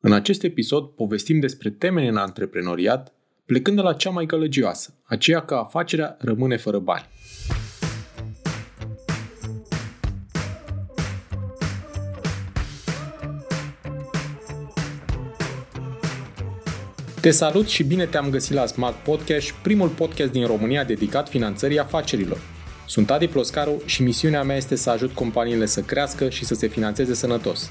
În acest episod povestim despre temele în antreprenoriat, plecând de la cea mai gălăgioasă, aceea că afacerea rămâne fără bani. Te salut și bine te-am găsit la Smart Podcast, primul podcast din România dedicat finanțării afacerilor. Sunt Adi Ploscaru și misiunea mea este să ajut companiile să crească și să se finanțeze sănătos.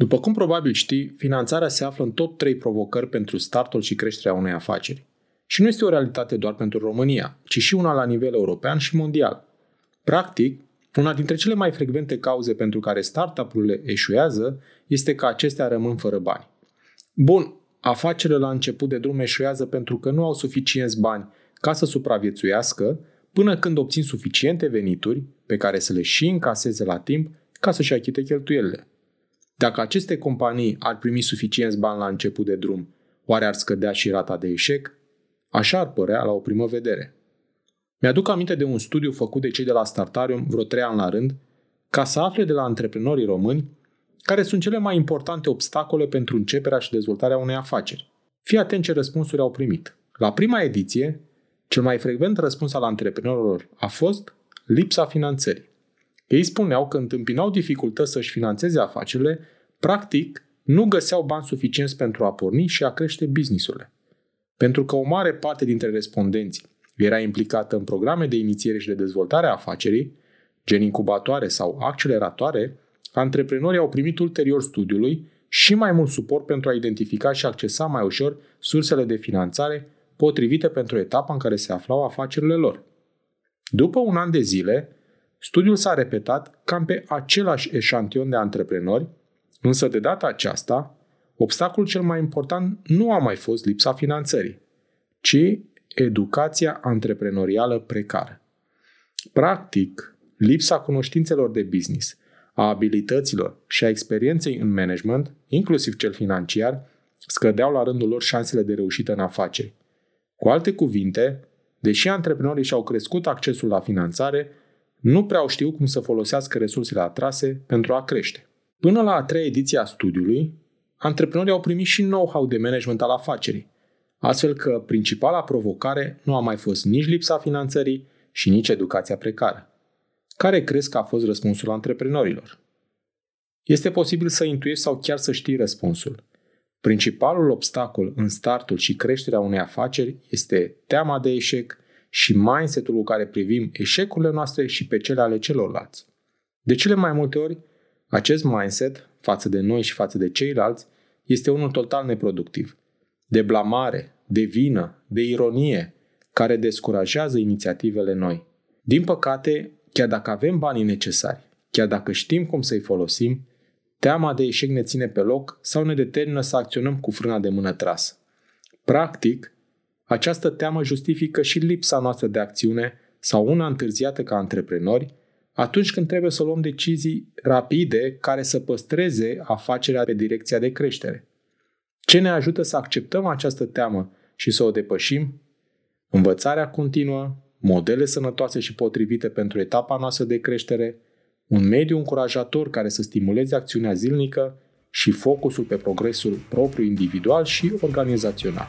După cum probabil știi, finanțarea se află în top 3 provocări pentru startul și creșterea unei afaceri. Și nu este o realitate doar pentru România, ci și una la nivel european și mondial. Practic, una dintre cele mai frecvente cauze pentru care startup-urile eșuează este că acestea rămân fără bani. Bun, afacerile la început de drum eșuează pentru că nu au suficienți bani ca să supraviețuiască, până când obțin suficiente venituri pe care să le și încaseze la timp ca să-și achite cheltuielile. Dacă aceste companii ar primi suficienți bani la început de drum, oare ar scădea și rata de eșec? Așa ar părea la o primă vedere. Mi-aduc aminte de un studiu făcut de cei de la Startarium vreo trei ani la rând, ca să afle de la antreprenorii români care sunt cele mai importante obstacole pentru începerea și dezvoltarea unei afaceri. Fii atent ce răspunsuri au primit. La prima ediție, cel mai frecvent răspuns al antreprenorilor a fost lipsa finanțării. Ei spuneau că întâmpinau dificultăți să-și financeze afacerile, practic nu găseau bani suficienți pentru a porni și a crește businessurile. Pentru că o mare parte dintre respondenți era implicată în programe de inițiere și de dezvoltare a afacerii, gen incubatoare sau acceleratoare, antreprenorii au primit ulterior studiului și mai mult suport pentru a identifica și accesa mai ușor sursele de finanțare potrivite pentru etapa în care se aflau afacerile lor. După un an de zile, Studiul s-a repetat cam pe același eșantion de antreprenori, însă de data aceasta, obstacolul cel mai important nu a mai fost lipsa finanțării, ci educația antreprenorială precară. Practic, lipsa cunoștințelor de business, a abilităților și a experienței în management, inclusiv cel financiar, scădeau la rândul lor șansele de reușită în afaceri. Cu alte cuvinte, deși antreprenorii și-au crescut accesul la finanțare, nu prea au știut cum să folosească resursele atrase pentru a crește. Până la a treia ediție a studiului, antreprenorii au primit și know-how de management al afacerii, astfel că principala provocare nu a mai fost nici lipsa finanțării și nici educația precară. Care crezi că a fost răspunsul antreprenorilor? Este posibil să intuiești sau chiar să știi răspunsul. Principalul obstacol în startul și creșterea unei afaceri este teama de eșec și mindset-ul cu care privim eșecurile noastre și pe cele ale celorlalți. De cele mai multe ori, acest mindset, față de noi și față de ceilalți, este unul total neproductiv. De blamare, de vină, de ironie, care descurajează inițiativele noi. Din păcate, chiar dacă avem banii necesari, chiar dacă știm cum să-i folosim, teama de eșec ne ține pe loc sau ne determină să acționăm cu frâna de mână trasă. Practic, această teamă justifică și lipsa noastră de acțiune sau una întârziată ca antreprenori atunci când trebuie să luăm decizii rapide care să păstreze afacerea pe direcția de creștere. Ce ne ajută să acceptăm această teamă și să o depășim? Învățarea continuă, modele sănătoase și potrivite pentru etapa noastră de creștere, un mediu încurajator care să stimuleze acțiunea zilnică și focusul pe progresul propriu individual și organizațional.